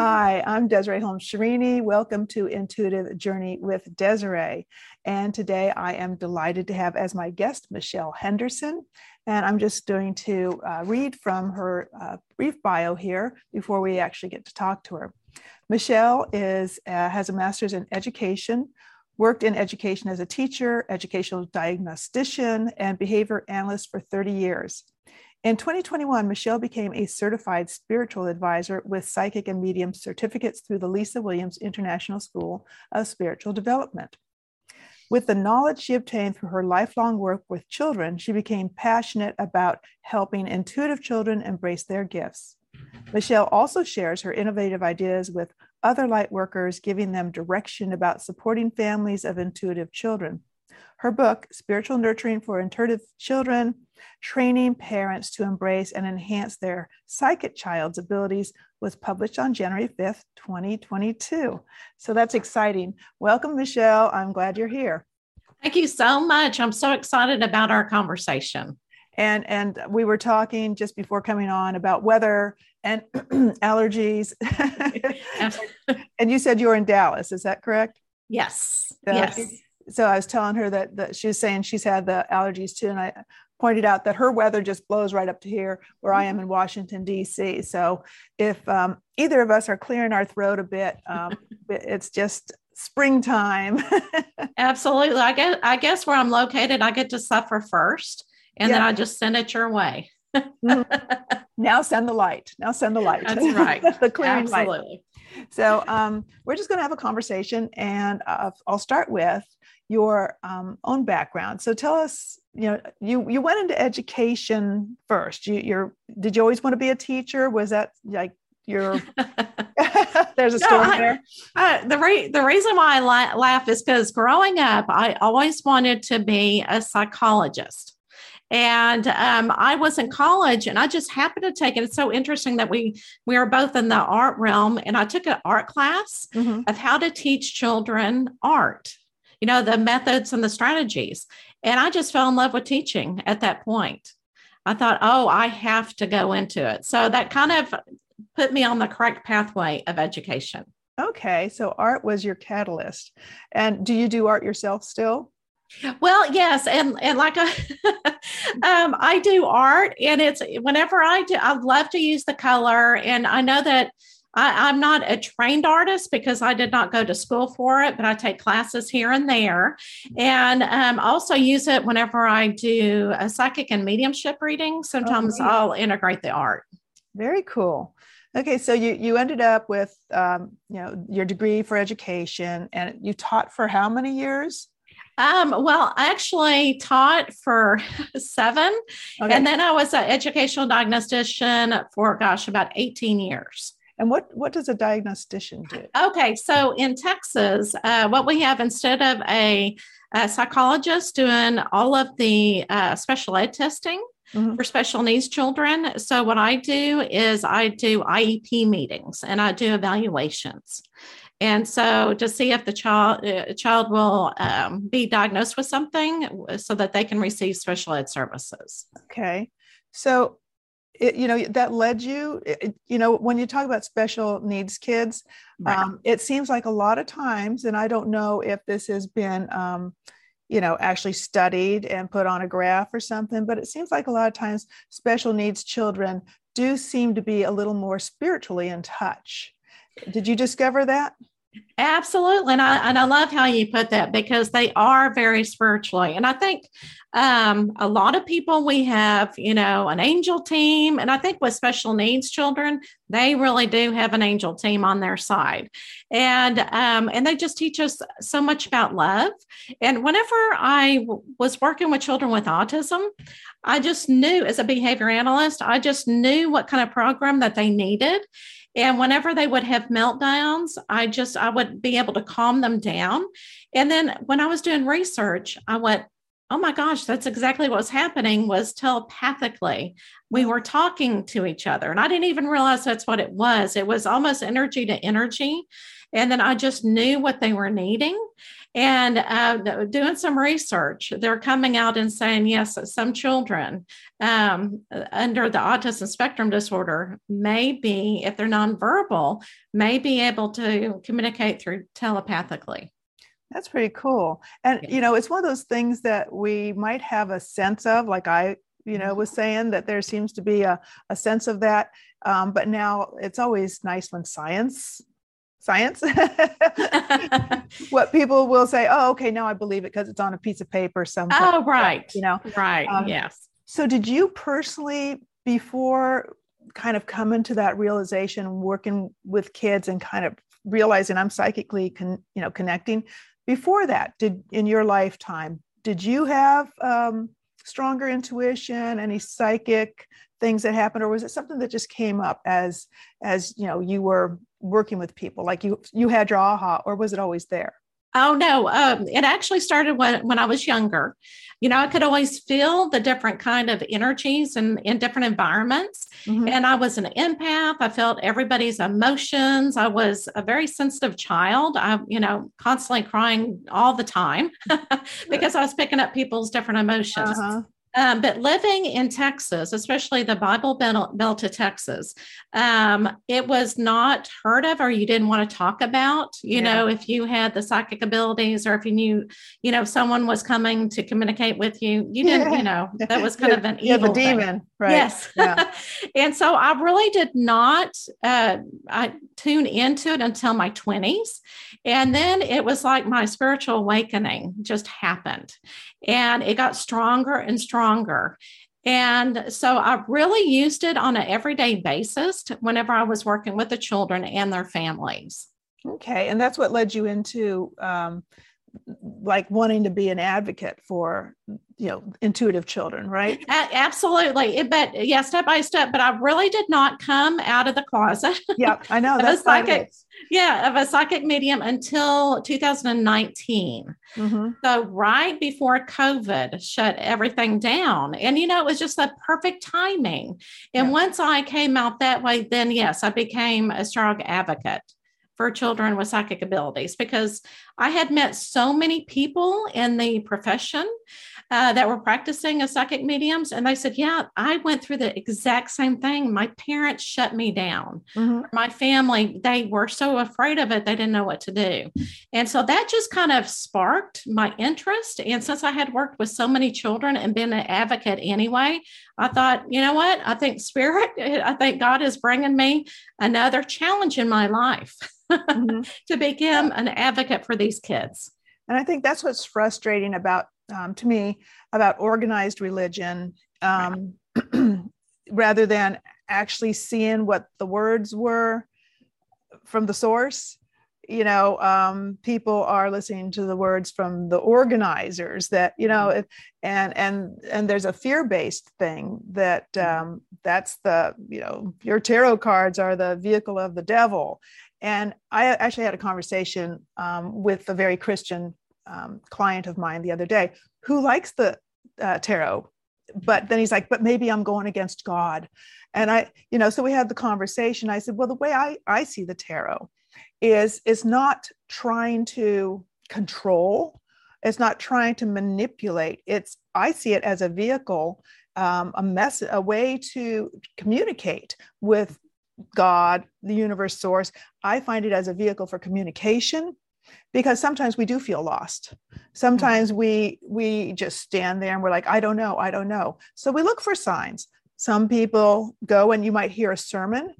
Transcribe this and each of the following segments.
Hi, I'm Desiree Holmes Sharini. Welcome to Intuitive Journey with Desiree. And today I am delighted to have as my guest Michelle Henderson. And I'm just going to uh, read from her uh, brief bio here before we actually get to talk to her. Michelle is, uh, has a master's in education, worked in education as a teacher, educational diagnostician, and behavior analyst for 30 years. In 2021, Michelle became a certified spiritual advisor with psychic and medium certificates through the Lisa Williams International School of Spiritual Development. With the knowledge she obtained through her lifelong work with children, she became passionate about helping intuitive children embrace their gifts. Michelle also shares her innovative ideas with other light workers, giving them direction about supporting families of intuitive children. Her book, Spiritual Nurturing for Intuitive Children, training parents to embrace and enhance their psychic child's abilities, was published on January 5th, 2022. So that's exciting. Welcome, Michelle. I'm glad you're here. Thank you so much. I'm so excited about our conversation. And, and we were talking just before coming on about weather and allergies. and you said you were in Dallas, is that correct? Yes. So, yes. So I was telling her that, that she was saying she's had the allergies too. And I pointed out that her weather just blows right up to here where I am in Washington, D.C. So if um, either of us are clearing our throat a bit, um, it's just springtime. Absolutely. I guess, I guess where I'm located, I get to suffer first and yeah. then I just send it your way. mm-hmm. Now send the light. Now send the light. That's right. the clearing Absolutely. light. So um, we're just going to have a conversation, and uh, I'll start with your um, own background. So tell us, you know, you you went into education first. You, you're did you always want to be a teacher? Was that like your there's a story no, I, there. I, the re- the reason why I la- laugh is because growing up, I always wanted to be a psychologist. And um, I was in college, and I just happened to take it. It's so interesting that we we are both in the art realm, and I took an art class mm-hmm. of how to teach children art you know, the methods and the strategies. And I just fell in love with teaching at that point. I thought, oh, I have to go into it. So that kind of put me on the correct pathway of education. Okay. So art was your catalyst. And do you do art yourself still? Well, yes, and and like a, um, I do art, and it's whenever I do, I love to use the color, and I know that I, am not a trained artist because I did not go to school for it, but I take classes here and there, and um, also use it whenever I do a psychic and mediumship reading. Sometimes oh, I'll integrate the art. Very cool. Okay, so you you ended up with um, you know your degree for education, and you taught for how many years? Um, well, I actually taught for seven, okay. and then I was an educational diagnostician for gosh about eighteen years. And what, what does a diagnostician do? Okay, so in Texas, uh, what we have instead of a, a psychologist doing all of the uh, special ed testing, Mm-hmm. for special needs children. So, what I do is I do IEP meetings and I do evaluations. And so, to see if the child uh, child will um, be diagnosed with something so that they can receive special ed services. Okay. So, it, you know that led you it, you know when you talk about special needs kids right. um, it seems like a lot of times and i don't know if this has been um, you know actually studied and put on a graph or something but it seems like a lot of times special needs children do seem to be a little more spiritually in touch did you discover that Absolutely. And I, and I love how you put that because they are very spiritually. And I think um, a lot of people, we have, you know, an angel team. And I think with special needs children, they really do have an angel team on their side. And, um, and they just teach us so much about love. And whenever I w- was working with children with autism, I just knew as a behavior analyst, I just knew what kind of program that they needed. And whenever they would have meltdowns, I just I would be able to calm them down. And then when I was doing research, I went, oh my gosh, that's exactly what was happening was telepathically. We were talking to each other. And I didn't even realize that's what it was. It was almost energy to energy. And then I just knew what they were needing. And uh, doing some research. They're coming out and saying, yes, some children um, under the autism spectrum disorder may be, if they're nonverbal, may be able to communicate through telepathically. That's pretty cool. And, yeah. you know, it's one of those things that we might have a sense of, like I, you know, was saying that there seems to be a, a sense of that. Um, but now it's always nice when science science. What people will say oh okay now i believe it because it's on a piece of paper somewhere oh right. you know? Right um, yes. so did you personally before kind of coming to that realization working with kids and kind of realizing i'm psychically con, you know connecting before that did in your lifetime did you have um, stronger intuition any psychic things that happened or was it something that just came up as as you know you were working with people like you you had your aha or was it always there Oh no, um, it actually started when, when I was younger. You know, I could always feel the different kind of energies and in, in different environments. Mm-hmm. And I was an empath. I felt everybody's emotions. I was a very sensitive child. I, you know, constantly crying all the time because I was picking up people's different emotions. Uh-huh. Um, but living in Texas, especially the Bible Belt of Texas, um, it was not heard of or you didn't want to talk about. You yeah. know, if you had the psychic abilities or if you knew, you know, someone was coming to communicate with you, you didn't, yeah. you know, that was kind of an evil demon. Right? Yes. Yeah. and so I really did not uh, I tune into it until my 20s. And then it was like my spiritual awakening just happened and it got stronger and stronger. And so I really used it on an everyday basis whenever I was working with the children and their families. Okay. And that's what led you into um, like wanting to be an advocate for you know intuitive children right? Absolutely. But yeah step by step but i really did not come out of the closet. Yeah i know that's psychic yeah of a psychic medium until 2019 mm-hmm. so right before covid shut everything down and you know it was just the perfect timing. And yeah. once i came out that way then yes i became a strong advocate for children with psychic abilities because I had met so many people in the profession uh, that were practicing as psychic mediums. And they said, Yeah, I went through the exact same thing. My parents shut me down. Mm-hmm. My family, they were so afraid of it, they didn't know what to do. And so that just kind of sparked my interest. And since I had worked with so many children and been an advocate anyway, I thought, you know what? I think spirit, I think God is bringing me another challenge in my life mm-hmm. to become an advocate for these kids. And I think that's what's frustrating about um, to me about organized religion um, rather than actually seeing what the words were from the source you know um, people are listening to the words from the organizers that you know and and and there's a fear-based thing that um, that's the you know your tarot cards are the vehicle of the devil and i actually had a conversation um, with a very christian um, client of mine the other day who likes the uh, tarot but then he's like but maybe i'm going against god. And i you know so we had the conversation. I said well the way i i see the tarot is is not trying to control. It's not trying to manipulate. It's i see it as a vehicle um, a mess a way to communicate with god the universe source i find it as a vehicle for communication because sometimes we do feel lost. Sometimes we we just stand there and we're like i don't know i don't know. So we look for signs. Some people go and you might hear a sermon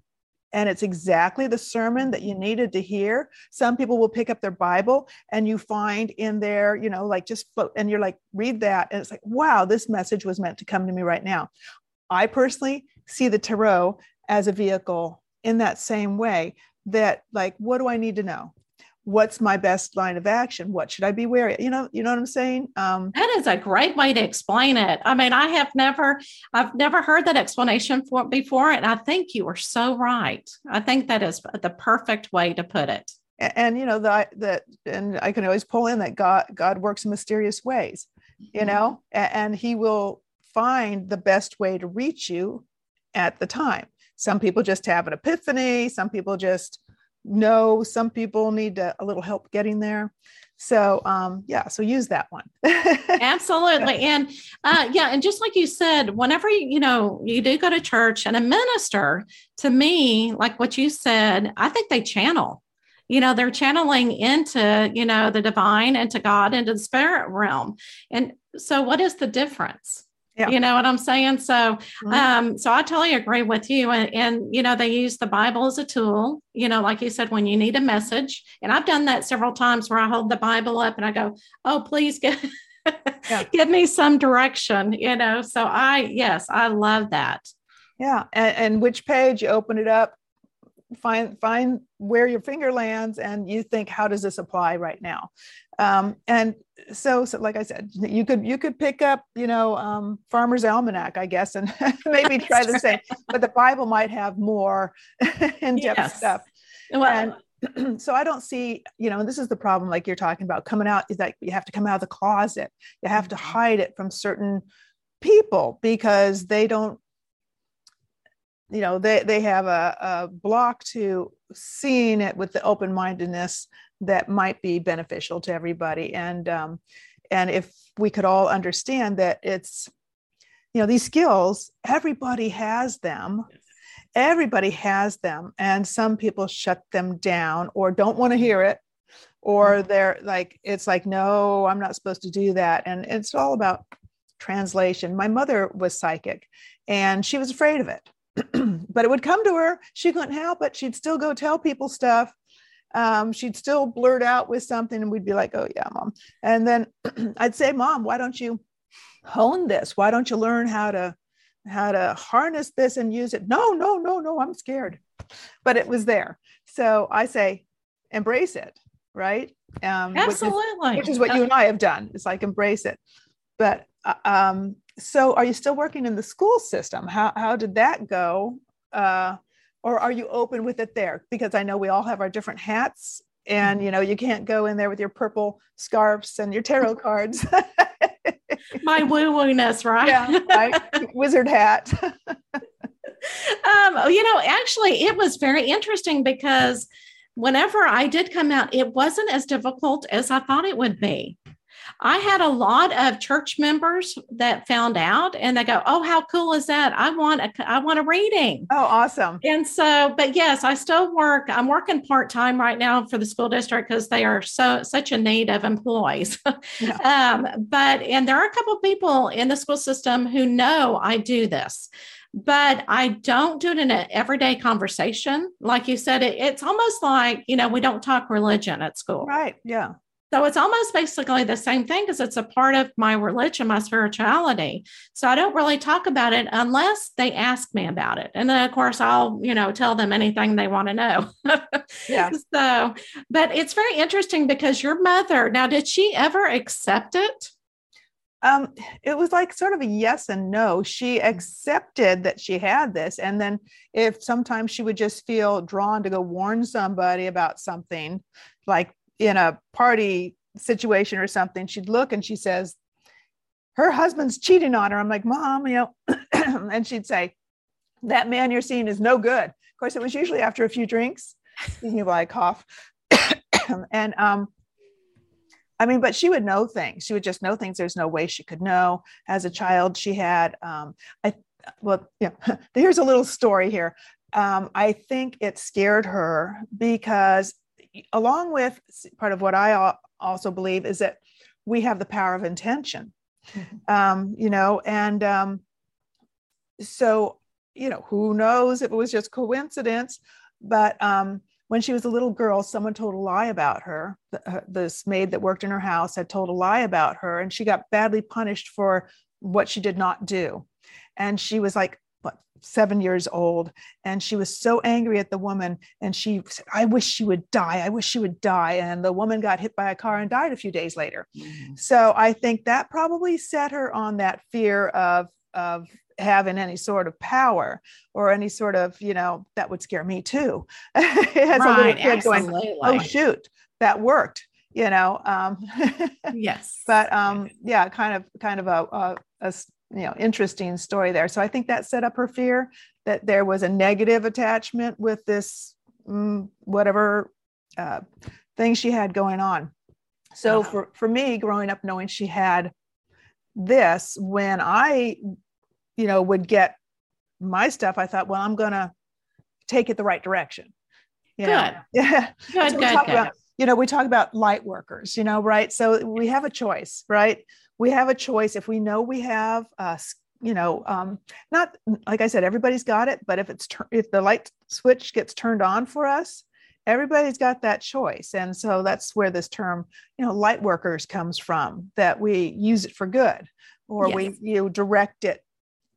and it's exactly the sermon that you needed to hear. Some people will pick up their bible and you find in there you know like just and you're like read that. And it's like wow this message was meant to come to me right now. I personally see the tarot as a vehicle in that same way that like what do i need to know? What's my best line of action? What should i be wary you know you know what i'm saying? Um, that is a great way to explain it. I mean i have never i've never heard that explanation for before and i think you are so right. I think that is the perfect way to put it. And, and you know that that and i can always pull in that god god works in mysterious ways you mm-hmm. know? And, and he will find the best way to reach you at the time some people just have an epiphany some people just know some people need a, a little help getting there so um, yeah, so use that one. Absolutely. And uh, yeah, and just like you said, whenever you, you know you do go to church and a minister, to me, like what you said, I think they channel. You know, they're channeling into, you know, the divine and to God into the spirit realm. And so what is the difference? Yeah. You know what I'm saying? So, um, so I totally agree with you. And, and, you know, they use the Bible as a tool, you know, like you said, when you need a message. And I've done that several times where I hold the Bible up and I go, oh, please give, yeah. give me some direction, you know? So I, yes, I love that. Yeah. And, and which page you open it up, find, find where your finger lands and you think, how does this apply right now? Um, and so, so like I said, you could you could pick up, you know, um, Farmer's Almanac, I guess, and maybe try the same. But the Bible might have more in-depth yes. stuff. Well, and so I don't see, you know, this is the problem, like you're talking about, coming out is that you have to come out of the closet. You have to mm-hmm. hide it from certain people because they don't you know they they have a, a block to seeing it with the open-mindedness that might be beneficial to everybody. And um, and if we could all understand that it's you know these skills everybody has them. Everybody has them and some people shut them down or don't want to hear it or mm-hmm. they're like it's like no i'm not supposed to do that. And it's all about translation. My mother was psychic and she was afraid of it but it would come to her she couldn't help it she'd still go tell people stuff um, she'd still blurt out with something and we'd be like, oh, yeah, mom. And then I'd say, mom, why don't you hone this? Why don't you learn how to how to harness this and use it? No, no, no, no, I'm scared. But it was there. So I say, embrace it, right? Um, Absolutely. Which is, which is what you and I have done. It's like embrace it. But uh, um, so are you still working in the school system? How, how did that go? Uh, or are you open with it there? Because i know we all have our different hats and you know you can't go in there with your purple scarves and your tarot cards. My woo woo-ness right? Yeah right. Wizard hat. Um you know actually it was very interesting because whenever i did come out it wasn't as difficult as i thought it would be I had a lot of church members that found out and they go, "Oh, how cool is that? I want a I want a reading." Oh, awesome. And so, but yes, I still work. I'm working part-time right now for the school district because they are so such a need of employees. Yeah. um, but and there are a couple of people in the school system who know I do this but I don't do it in an everyday conversation. Like you said, it, it's almost like, you know, we don't talk religion at school. Right. Yeah. So it's almost basically the same thing because it's a part of my religion, my spirituality. So I don't really talk about it unless they ask me about it. And then of course I'll, you know, tell them anything they want to know. yeah. So, but it's very interesting because your mother, now did she ever accept it? Um, it was like sort of a yes and no. She accepted that she had this. And then if sometimes she would just feel drawn to go warn somebody about something, like in a party situation or something, she'd look and she says, her husband's cheating on her. I'm like, mom, you know, and she'd say, that man you're seeing is no good. Of course, it was usually after a few drinks. Me while I cough. and um, I mean, but she would know things. She would just know things. There's no way she could know. As a child, she had, um, I, well, yeah, here's a little story here. Um, I think it scared her because along with part of what I also believe is that we have the power of intention, mm-hmm. um, you know, and um, so, you know, who knows if it was just coincidence, but um, when she was a little girl, someone told a lie about her. Uh, this maid that worked in her house had told a lie about her, and she got badly punished for what she did not do. And she was like seven years old and she was so angry at the woman and she said i wish she would die. I wish she would die. And the woman got hit by a car and died a few days later. Mm-hmm. so i think that probably set her on that fear of of having any sort of power or any sort of you know that would scare me too. As right, a little kid absolutely. going oh shoot that worked you know um yes. but um yeah kind of kind of a, a, a you know interesting story there so i think that set up her fear that there was a negative attachment with this mm, whatever uh, things she had going on. So Uh-huh. for, for me, growing up knowing she had this, when I, you know, would get my stuff, I thought, well, I'm gonna take it the right direction. You? Good. Yeah. Good, So good, good. about, you know, we talk about light workers, you know, right? So we have a choice, right? We have a choice if we know we have, uh, you know, um, not like I said, everybody's got it, but if it's if the light switch gets turned on for us, everybody's got that choice, and so that's where this term, you know, light workers comes from. That we use it for good, or we Yes. you direct it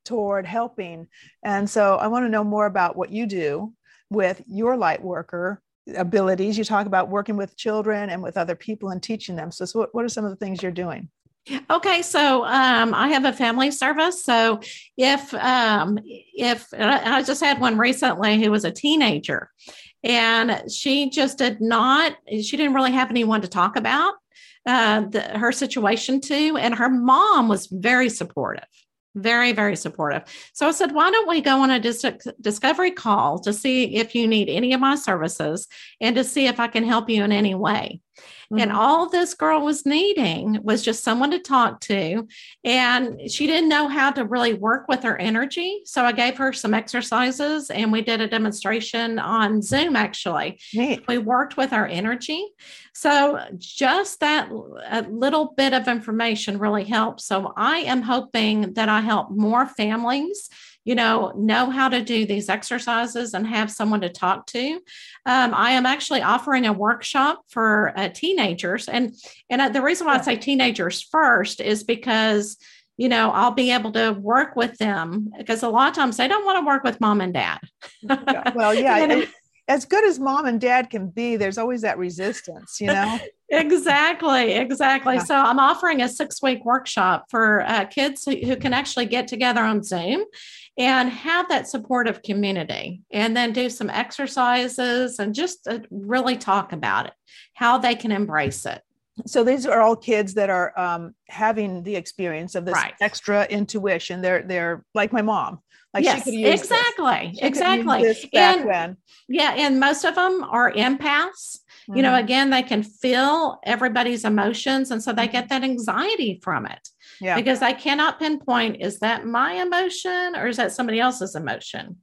toward helping. And so I want to know more about what you do with your light worker abilities. You talk about working with children and with other people and teaching them. So, so what, what are some of the things you're doing? Okay, so um, I have a family service. So if um, if I just had one recently who was a teenager, and she just did not. She didn't really have anyone to talk about uh, the, her situation to, and her mom was very supportive. Very, very supportive. So I said, why don't we go on a dis- discovery call to see if you need any of my services and to see if I can help you in any way. And Mhm. all this girl was needing was just someone to talk to. And she didn't know how to really work with her energy. So I gave her some exercises and we did a demonstration on Zoom actually. Neat. We worked with our energy. So just that a little bit of information really helps. So I am hoping that I help more families you know know how to do these exercises and have someone to talk to um, i am actually offering a workshop for uh, teenagers and and uh, the reason why i say teenagers first is because you know i'll be able to work with them because a lot of times they don't want to work with mom and dad Yeah, Well, yeah. You know? and As good as mom and dad can be, there's always that resistance, you know? exactly exactly Yeah. so i'm offering a six week workshop for uh, kids who, who can actually get together on zoom and have that supportive community and then do some exercises and just uh, really talk about it how they can embrace it so these are all kids that are um, having the experience of this Right. extra intuition. They're they're like my mom. Like yes she could use exactly She could use exactly and when. yeah and most of them are empaths you know Mhm. again they can feel everybody's emotions and so they get that anxiety from it yeah. because I cannot pinpoint is that my emotion or is that somebody else's emotion.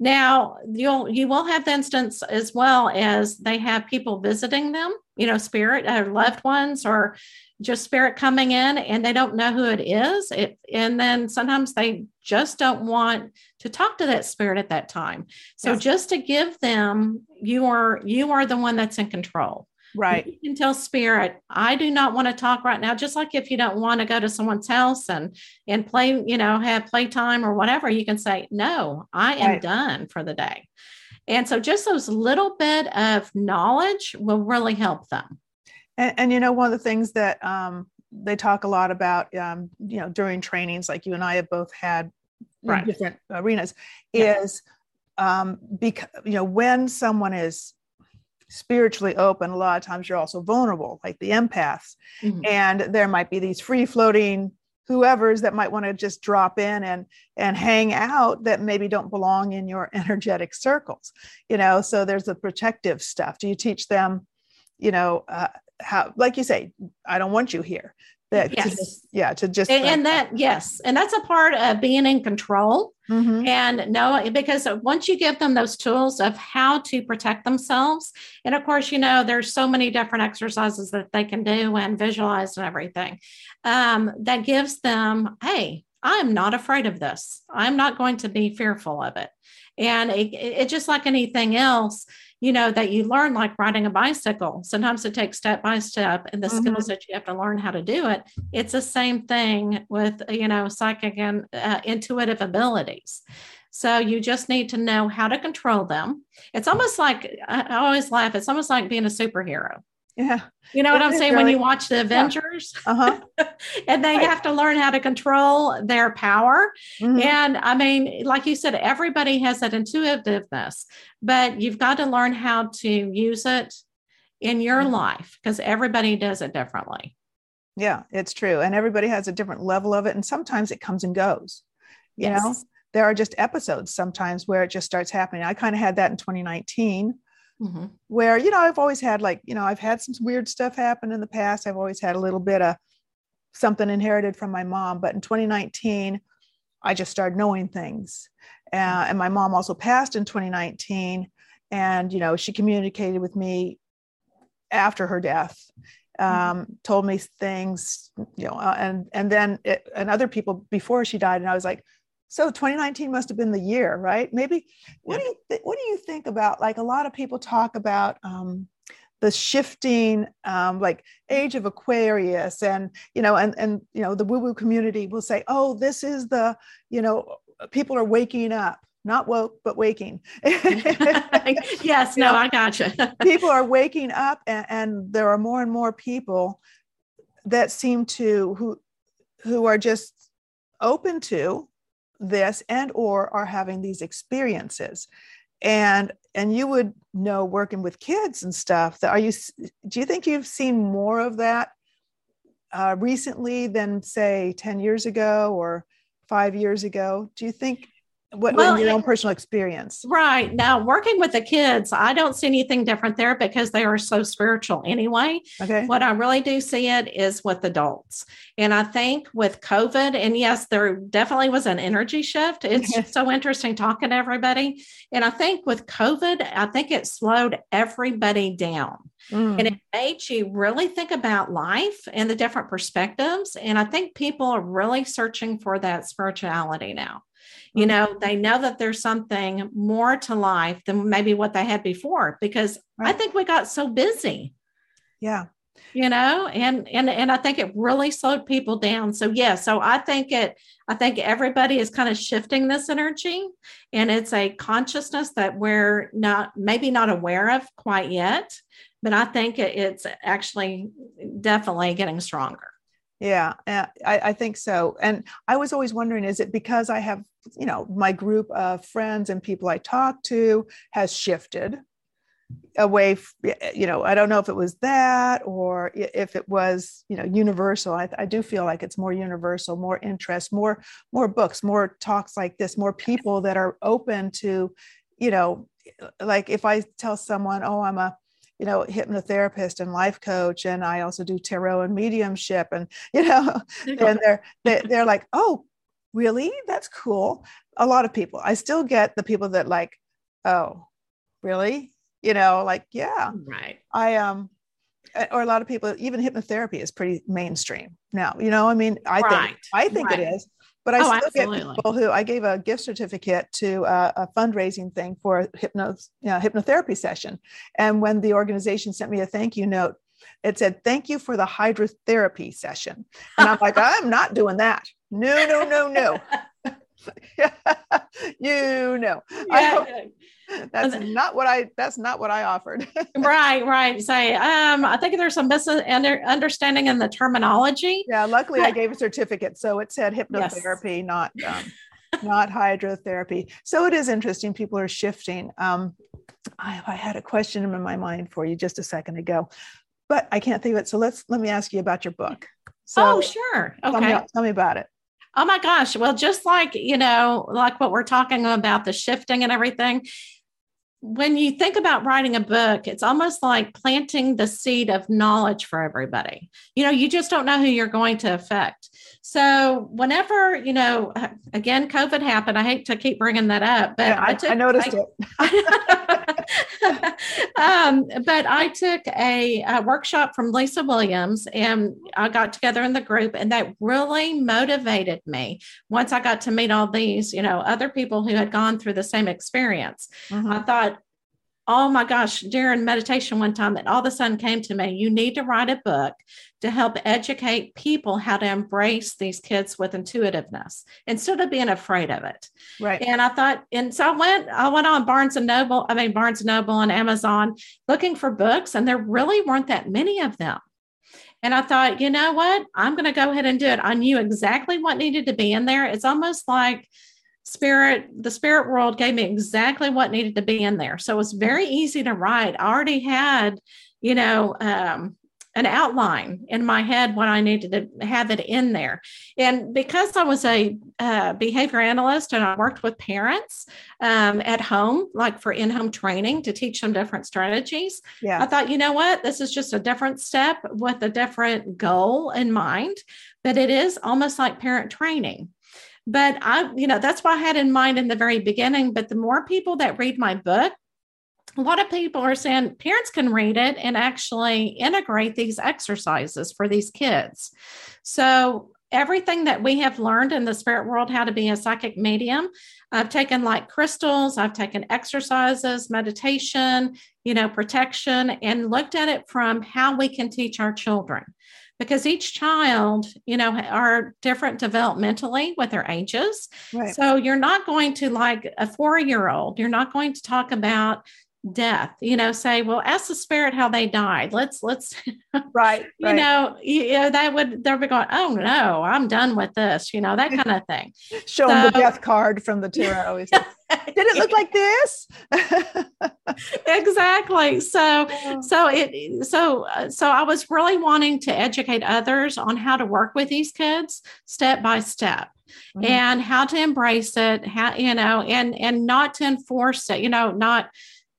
Now you'll you will have the instance as well as they have people visiting them, you know, spirit or loved ones or just spirit coming in and they don't know who it is. It and then sometimes they just don't want to talk to that spirit at that time. So Yes. just to give them you are you are the one that's in control. Right. You can tell spirit, I do not want to talk right now. Just like if you don't want to go to someone's house and and play, you know, have playtime or whatever, you can say, No, I am Right. done for the day. And so just those little bit of knowledge will really help them. And, and you know, one of the things that um, they talk a lot about, um, you know, during trainings, like you and I have both had Right. different arenas, Yeah. is um, because you know when someone is spiritually open, a lot of times you're also vulnerable, like the empaths, Mhm. and there might be these free floating whoever's that might want to just drop in and and hang out that maybe don't belong in your energetic circles you know so there's the protective stuff do you teach them you know uh, how like you say i don't want you here that to Yes. just, yeah to just And, and that, yes. And that's a part of being in control. Mhm. and no because once you give them those tools of how to protect themselves and of course you know there's so many different exercises that they can do and visualize and everything um, that gives them hey i'm not afraid of this i'm not going to be fearful of it and it, it just like anything else you know that you learn like riding a bicycle. Sometimes it takes step by step and the Mhm. skills that you have to learn how to do it it's the same thing with you know psychic and uh, intuitive abilities. So you just need to know how to control them. It's almost like I always laugh it's almost like being a superhero yeah you know what i'm saying when you watch the avengers uh-huh and they Right. have to learn how to control their power Mhm. and I mean, like you said, everybody has that intuitiveness, but you've got to learn how to use it in your Mhm. life because everybody does it differently. yeah it's true and everybody has a different level of it and sometimes it comes and goes you know there are just episodes sometimes where it just starts happening i kind of had that in 2019 mm-hmm. where, you know, I've always had like, you know, I've had some weird stuff happen in the past. I've always had a little bit of something inherited from my mom. But in 2019, I just started knowing things. Uh, and my mom also passed in 2019. And, you know, she communicated with me after her death mm-hmm. um, told me things, you know, uh, and and then it, and other people before she died, and I was like, so 2019 must have been the year, right? Maybe. What yeah. do you th- what do you think about? Like a lot of people talk about. Um, the shifting um, like age of aquarius and you know and and you know the woo woo community will say oh this is the you know people are waking up not woke but waking yes no i gotcha people are waking up and, and, there are more and more people that seem to who who are just open to this and or are having these experiences. And and you would know working with kids and stuff that are you do you think you've seen more of that uh, recently than say 10 years ago or five years ago? Do you think what well, in your own personal experience. Right. Now working with the kids i don't see anything different there because they are so spiritual anyway. Okay. What i really do see it is with adults. And i think with covid and yes there definitely was an energy shift. It's so interesting talking to everybody. And i think with covid i think it slowed everybody down. Mm. And it made you really think about life and the different perspectives. And I think people are really searching for that spirituality now. You mm-hmm. know, they know that there's something more to life than maybe what they had before because right. I think we got so busy. Yeah. You know, and and and I think it really slowed people down. So yeah, so I think it I think everybody is kind of shifting this energy and it's a consciousness that we're not maybe not aware of quite yet, but I think it's actually definitely getting stronger. Yeah, eh, I, I think so. And I was always wondering is it because I have, you know, my group of friends and people I talk to has shifted away, eh, you know, I don't know if it was that or if it was, you know, universal. I, I do feel like it's more universal, more interest, more, more books, more talks like this, more people that are open to, you know, eh, like if I tell someone, oh, I'm a, you know hypnotherapist and life coach and i also do tarot and mediumship and you know and they're they, they're like oh really? That's cool. A lot of people. I still get the people that like oh really? You know like yeah. Right. I um eh, or a lot of people even hypnotherapy is pretty mainstream now you know i mean i right. think i think right. it is but I oh, still absolutely. get people who I gave a gift certificate to a, a fundraising thing for a hypno, you know, hypnotherapy session. And when the organization sent me a thank you note, it said, Thank you for the hydrotherapy session. And I'm like, I'm not doing that. No, no, no, no. you know. Yeah. that's not what I that's not what I offered. right, right. Say, um, I think there's some misunderstanding in the terminology. Yeah, luckily I gave a certificate, so it said hypnotherapy, yes. not um, not hydrotherapy. So it is interesting. People are shifting. Um, I, I had a question in my mind for you just a second ago, but I can't think of it. So let's let me ask you about your book. So oh, sure. Okay. Tell me, tell me about it. Oh my gosh. Well, just like, you know, like what we're talking about the shifting and everything, when you think about writing a book, it's almost like planting the seed of knowledge for everybody. You know, you just don't know who you're going to affect. So, whenever, you know, again, COVID happened, I hate to keep bringing that up, but yeah, I, took, I noticed I, it. um, but I took a, a workshop from Lisa Williams and I got together in the group, and that really motivated me once I got to meet all these, you know, other people who had gone through the same experience. Mm-hmm. I thought, oh my gosh, during meditation one time, it all of a sudden came to me you need to write a book to help educate people how to embrace these kids with intuitiveness instead of being afraid of it. Right. And I thought, and so I went, I went on Barnes and Noble, I mean, Barnes and Noble and Amazon looking for books, and there really weren't that many of them. And I thought, you know what? I'm going to go ahead and do it. I knew exactly what needed to be in there. It's almost like, spirit the spirit world gave me exactly what needed to be in there. So it was very easy to write. I already had you know um, an outline in my head when I needed to have it in there. And because I was a uh, behavior analyst and I worked with parents um, at home, like for in home training to teach them different strategies, yeah. I thought, you know what, this is just a different step with a different goal in mind, but it is almost like parent training but I, you know, that's what I had in mind in the very beginning. But the more people that read my book, a lot of people are saying parents can read it and actually integrate these exercises for these kids. So, everything that we have learned in the spirit world, how to be a psychic medium, I've taken like crystals, I've taken exercises, meditation, you know, protection, and looked at it from how we can teach our children because each child, you know, are different developmentally with their ages. Right. So you're not going to like a four year old, you're not going to talk about death you know say well ask the spirit how they died. Let's let's right you right. know you know that would they'll be going oh no i'm done with this you know that kind of thing. Show so, them the death card from the tarot. Did it look like this? Exactly. So so it so so i was really wanting to educate others on how to work with these kids step by step mm-hmm. and how to embrace it how you know and and not to enforce it you know not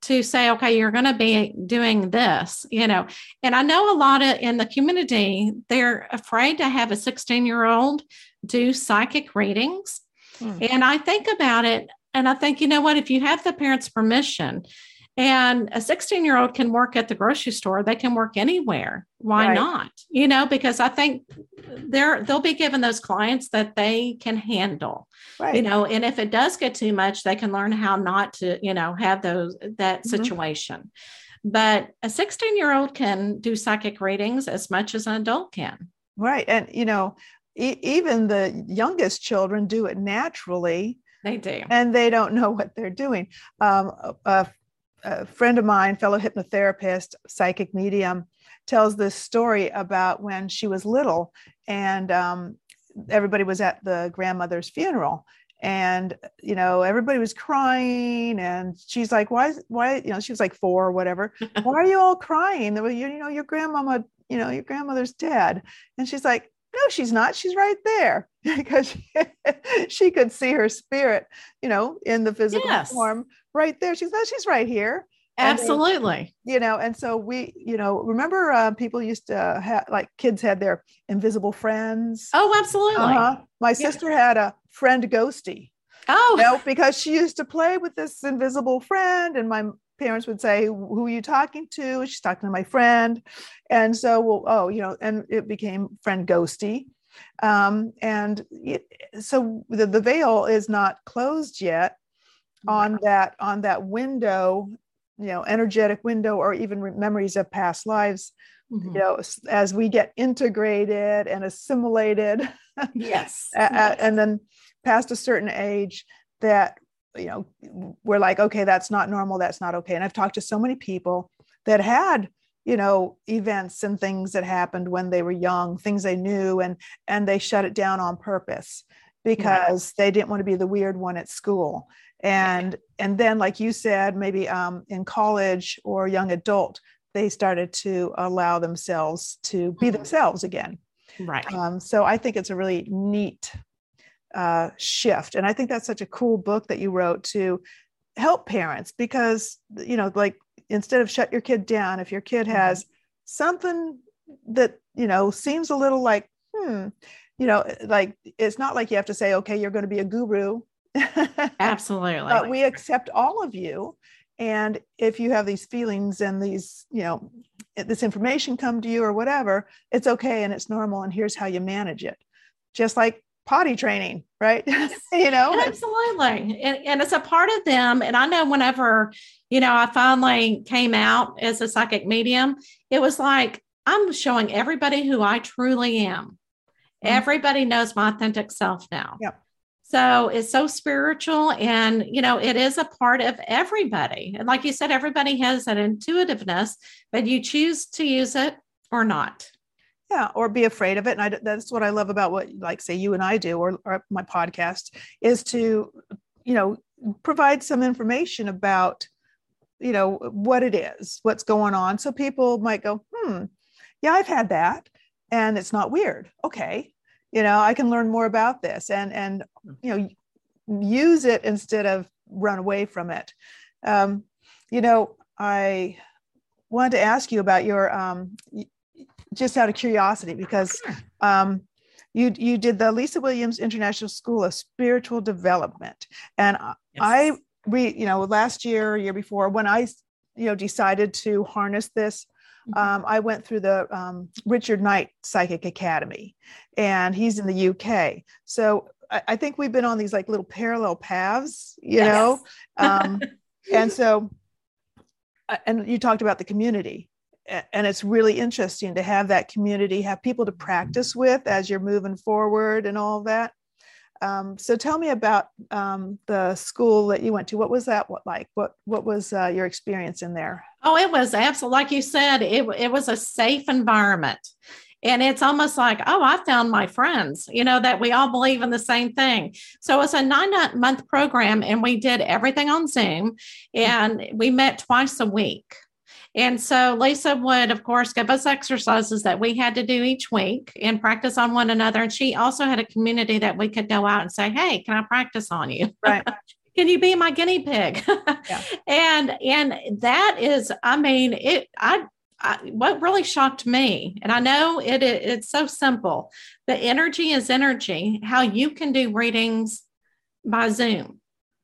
to say, okay, you're going to be doing this, you know. And I know a lot of in the community, they're afraid to have a 16 year old do psychic readings. Hmm. And I think about it and I think, you know what, if you have the parents' permission, and a 16 year old can work at the grocery store. They can work anywhere. Why right. not? You know, because I think they're they'll be given those clients that they can handle. Right. You know, and if it does get too much, they can learn how not to, you know, have those that mm-hmm. situation. But a 16 year old can do psychic readings as much as an adult can. Right. And, you know, e- even the youngest children do it naturally. They do. And they don't know what they're doing. Um, a, a friend of mine, fellow hypnotherapist, psychic medium, tells this story about when she was little and um, everybody was at the grandmother's funeral. And you know everybody was crying and she's like why why you know she was like four or whatever. Why are you all crying? You, you know your grandmama you know your grandmother's dead. And she's like no she's not. She's right there. Because she, she could see her spirit you know in the physical yes. form right there. She's no, she's right here. Absolutely. They, you know, and so we, you know, remember uh, people used to have like kids had their invisible friends. Oh, absolutely. Uh-huh. My yeah. sister had a friend ghosty. Oh, you know, because she used to play with this invisible friend, and my parents would say, "Who are you talking to?" She's talking to my friend, and so, well, oh, you know, and it became friend ghosty. Um, and it, so the, the veil is not closed yet on that on that window you know energetic window or even memories of past lives mm-hmm. you know as we get integrated and assimilated yes. and then past a certain age that you know we're like okay that's not normal that's not okay and i've talked to so many people that had you know events and things that happened when they were young things they knew and and they shut it down on purpose because they didn't want to be the weird one at school. And and then like you said maybe um, in college or young adult they started to allow themselves to be mm-hmm. themselves again. Right. Um, so i think it's a really neat uh, shift. And i think that's such a cool book that you wrote to help parents because you know like instead of shut your kid down if your kid mm-hmm. has something that you know seems a little like hmm you know eh, like it's not like you have to say okay you're going to be a guru Absolutely. but we accept all of you. And if you have these feelings and these, you know, eh, this information come to you or whatever, it's okay and it's normal. And here's how you manage it. Just like potty training, right? you know, absolutely. And, and it's a part of them. And I know whenever, you know, I finally came out as a psychic medium, it was like, I'm showing everybody who I truly am. Mm-hmm. Everybody knows my authentic self now. Yep. So it's so spiritual and, you know, it is a part of everybody. And like you said, everybody has that intuitiveness, but you choose to use it or not. Yeah, or be afraid of it. And I, that's what I love about what, like, say, you and I do, or, or my podcast, is to, you know, provide some information about, you know, what it is, what's going on. So people might go, hmm, yeah, I've had that and it's not weird. Okay. You know, I can learn more about this and, and, you know, use it instead of run away from it. Um, you know, I wanted to ask you about your, um, just out of curiosity, because um, you you did the Lisa Williams International School of Spiritual Development, and yes. I re you know last year, year before, when I you know decided to harness this. Mm-hmm. Um, I went through the um, Richard Knight Psychic Academy, and he's in the UK. So I, I think we've been on these like little parallel paths, you yes. know. Um, and so, uh, and you talked about the community, and it's really interesting to have that community, have people to practice with as you're moving forward and all that. Um, so tell me about um, the school that you went to. What was that what like? What what was uh, your experience in there? Oh, it was absolutely like you said. It it was a safe environment, and it's almost like oh, I found my friends. You know that we all believe in the same thing. So it's a nine month program, and we did everything on Zoom, and we met twice a week. And so Lisa would, of course, give us exercises that we had to do each week and practice on one another. And she also had a community that we could go out and say, Hey, can I practice on you? Right. can you be my guinea pig? yeah. And and that is, I mean, it I I, what really shocked me, and I know it, it, it's so simple, the energy is energy. How you can do readings by Zoom.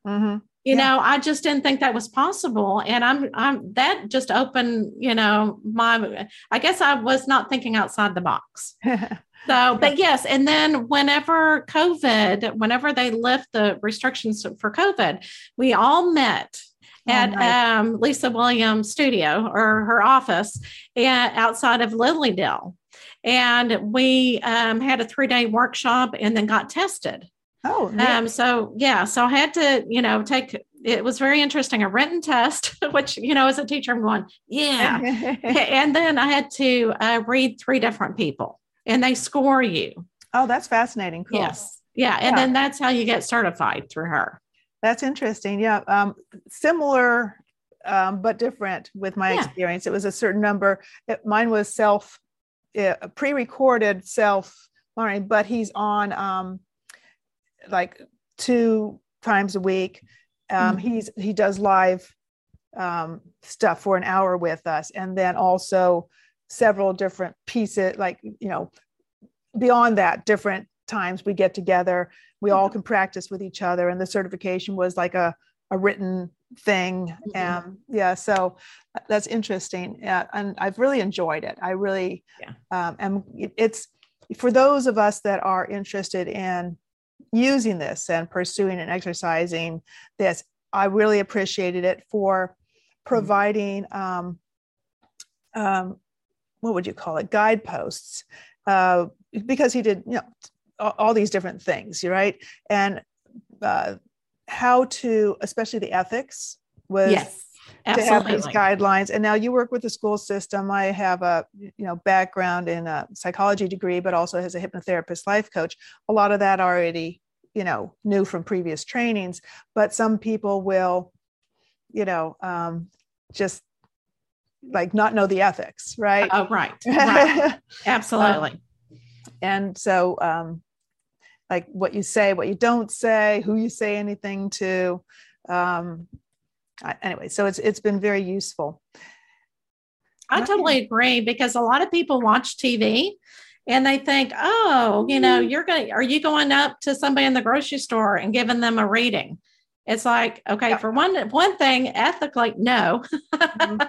Mm-hmm you yeah. know i just didn't think that was possible and i'm i'm that just opened you know my i guess i was not thinking outside the box so but yes and then whenever covid whenever they lift the restrictions for covid we all met oh, at oh, nice. um, Lisa Williams' studio or her office and outside of Lily Dale. And we um, had a three day workshop and then got tested. Oh, um, so yeah, so I had to, you know, take it was very interesting a written test, which, you know, as a teacher, I'm going, yeah. and then I had to uh, read three different people and they score you. Oh, that's fascinating. Cool. Yes. Yeah. And yeah. then that's how you get certified through her. That's interesting. Yeah. Um, similar, um, but different with my yeah. experience. It was a certain number. It, mine was self, uh, pre recorded self learning, but he's on um, like two times a week. Um, mm-hmm. He's he does live um, stuff for an hour with us, and then also several different pieces, like you know, beyond that, different times we get together. We mm-hmm. all can practice with each other, and the certification was like a a written thing. Mm-hmm. Um, yeah, so uh, that's interesting, yeah, and I've really enjoyed it. I really, yeah. um, and it's for those of us that are interested in using this and pursuing and exercising this. I really appreciated it for mm-hmm. providing, um, um, what would you call it, guideposts, uh, because he did, you know, all, all these different things, right? And uh, how to, especially the ethics, was yes. To have these guidelines. And now you work with the school system. I have a you know background in a psychology degree, but also as a hypnotherapist, life coach. A lot of that already you know knew from previous trainings. But some people will, you know, um, just like not know the ethics, right? Oh, right, right. absolutely. Um, and so, um, like what you say, what you don't say, who you say anything to. Um, anyway, so it's it's been very useful. I totally agree because a lot of people watch TV and they think, oh, you know, mm-hmm. you're going to, are you going up to somebody in the grocery store and giving them a reading? It's like, okay, yeah. for one one thing, ethically, no. Mm-hmm.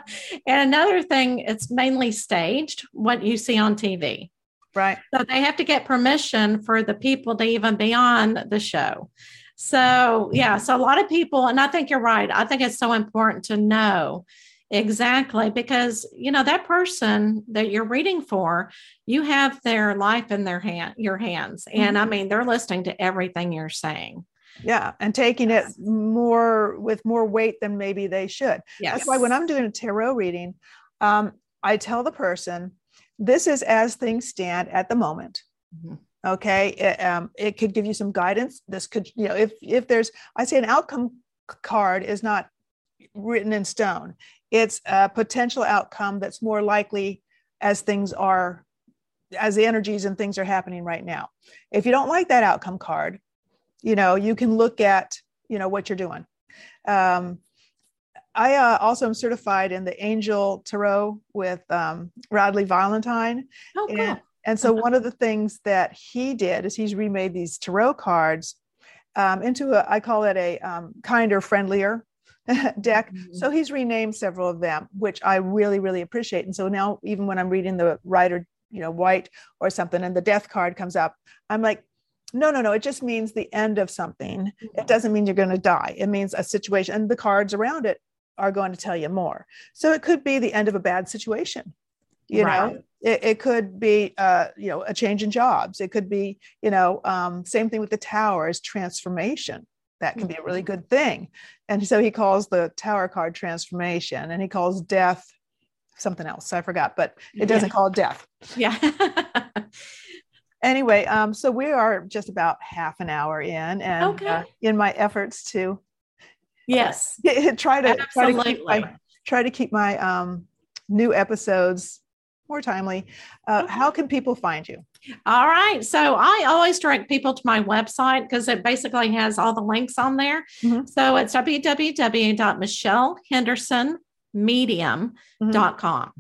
and another thing, it's mainly staged, what you see on TV. Right. So they have to get permission for the people to even be on the show. So, yeah, so a lot of people, and I think you're right. I think it's so important to know exactly because you know that person that you're reading for you have their life in their hand your hands and mm-hmm. i mean they're listening to everything you're saying. Yeah and taking it more with more weight than maybe they should. Yes. that's why when i'm doing a tarot reading um, i tell the person this is as things stand at the moment. Mm-hmm. Okay it, um, it could give you some guidance. This could you know if if there's i say an outcome card is not written in stone it's a potential outcome that's more likely as things are as the energies and things are happening right now. If you don't like that outcome card you know you can look at you know what you're doing. Um, i uh, also am certified in the angel tarot with um, Radleigh Valentine. Oh, cool. and, and so one of the things that he did is he's remade these tarot cards um, into a i call it a um, kinder friendlier deck. Mhm. so he's renamed several of them which i really really appreciate. And so now even when i'm reading the rider you know Waite or something and the death card comes up i'm like no no no it just means the end of something. It doesn't mean you're going to die. It means a situation and the cards around it are going to tell you more. So it could be the end of a bad situation you know? It, it could be uh, you know a change in jobs. It could be you know um, same thing with the towers transformation that can be a really good thing and so he calls the tower card transformation and he calls death something else i forgot but it doesn't call it death Yeah. anyway um, so we are just about half an hour in and Okay. uh, in my efforts to yes. try to try to keep my, try to keep my um, new episodes more timely uh, Okay. how can people find you All right. So I always direct people to my website because it basically has all the links on there. Mhm. So it's www.michellehendersonmedium.com.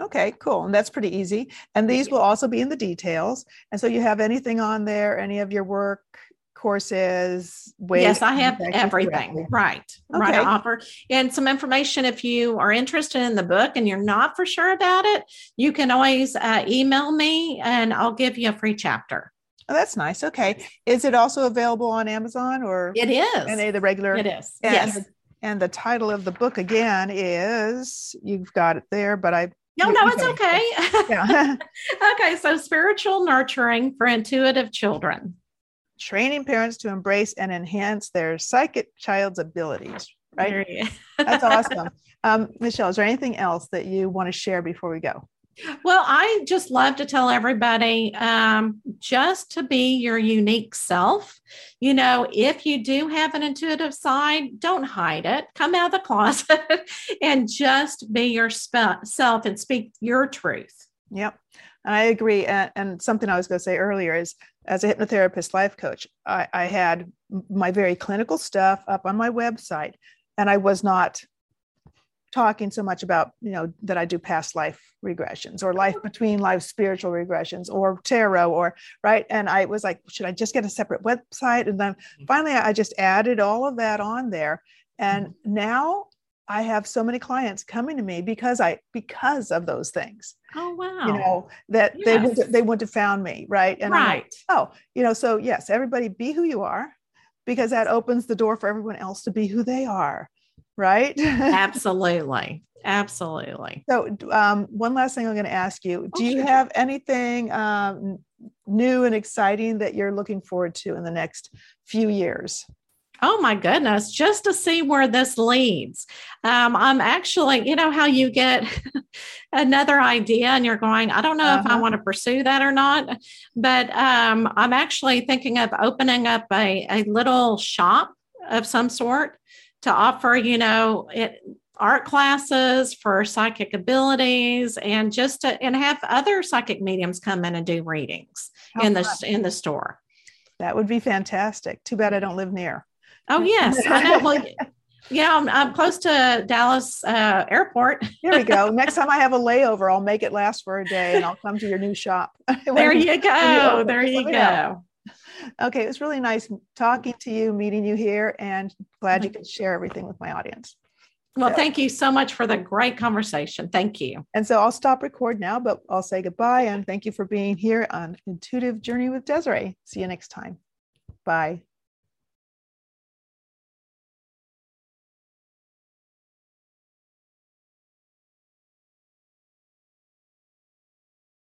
Okay, cool. And that's pretty easy. And these will also be in the details. And so you have anything on there, any of your work, courses, ways. Yes, I have everything. Right. Right. I offer and some information if you are interested in the book and you're not for sure about it, you can always uh, email me and I'll give you a free chapter. Oh, that's nice. Okay. Is it also available on Amazon or It is. any of the regular? It is. And, yes. and the title of the book again is you've got it there, but I No, no, it's okay. yeah. okay. So spiritual nurturing for intuitive children. Training parents to embrace and enhance their psychic child's abilities. Right. That's awesome. Um, Michelle, is there anything else that you want to share before we go? Well, I just love to tell everybody um, just to be your unique self. You know, if you do have an intuitive side, don't hide it. Come out of the closet and just be yourself and speak your truth. Yep. I agree. And, and something I was going to say earlier is as a hypnotherapist life coach, I, I had my very clinical stuff up on my website, and I was not talking so much about, you know, that I do past life regressions or life between life spiritual regressions or tarot or right. And I was like, should I just get a separate website? And then mm-hmm. finally, I just added all of that on there. And mm-hmm. now I have so many clients coming to me because I because of those things Oh, wow. you know that they would Yes. they wouldn't have found me right and I'm like, right. oh you know so yes everybody be who you are because that opens the door for everyone else to be who they are right Absolutely. Absolutely. so um, one last thing i'm going to ask you Oh, do you sure. have anything um, new and exciting that you're looking forward to in the next few years Oh my goodness, just to see where this leads. Um, I'm actually, you know, how you get another idea and you're going, I don't know if I Uh-huh. want to pursue that or not. But um, I'm actually thinking of opening up a, a little shop of some sort to offer, you know, it, art classes for psychic abilities and just to and have other psychic mediums come in and do readings How in the fun. in the store. that would be fantastic too bad i don't live near Oh yes, I know. Well, yeah, I'm, I'm close to Dallas uh, Airport. here we go next time i have a layover i'll make it last for a day and i'll come to your new shop There you go. There you let me know. go. Okay, it was really nice talking to you, meeting you here, and glad you could share everything with my audience. Well, thank you so much for the great conversation. Thank you. And so I'll stop record now, but I'll say goodbye and thank you for being here on Intuitive Journey with Desiree. See you next time. Bye.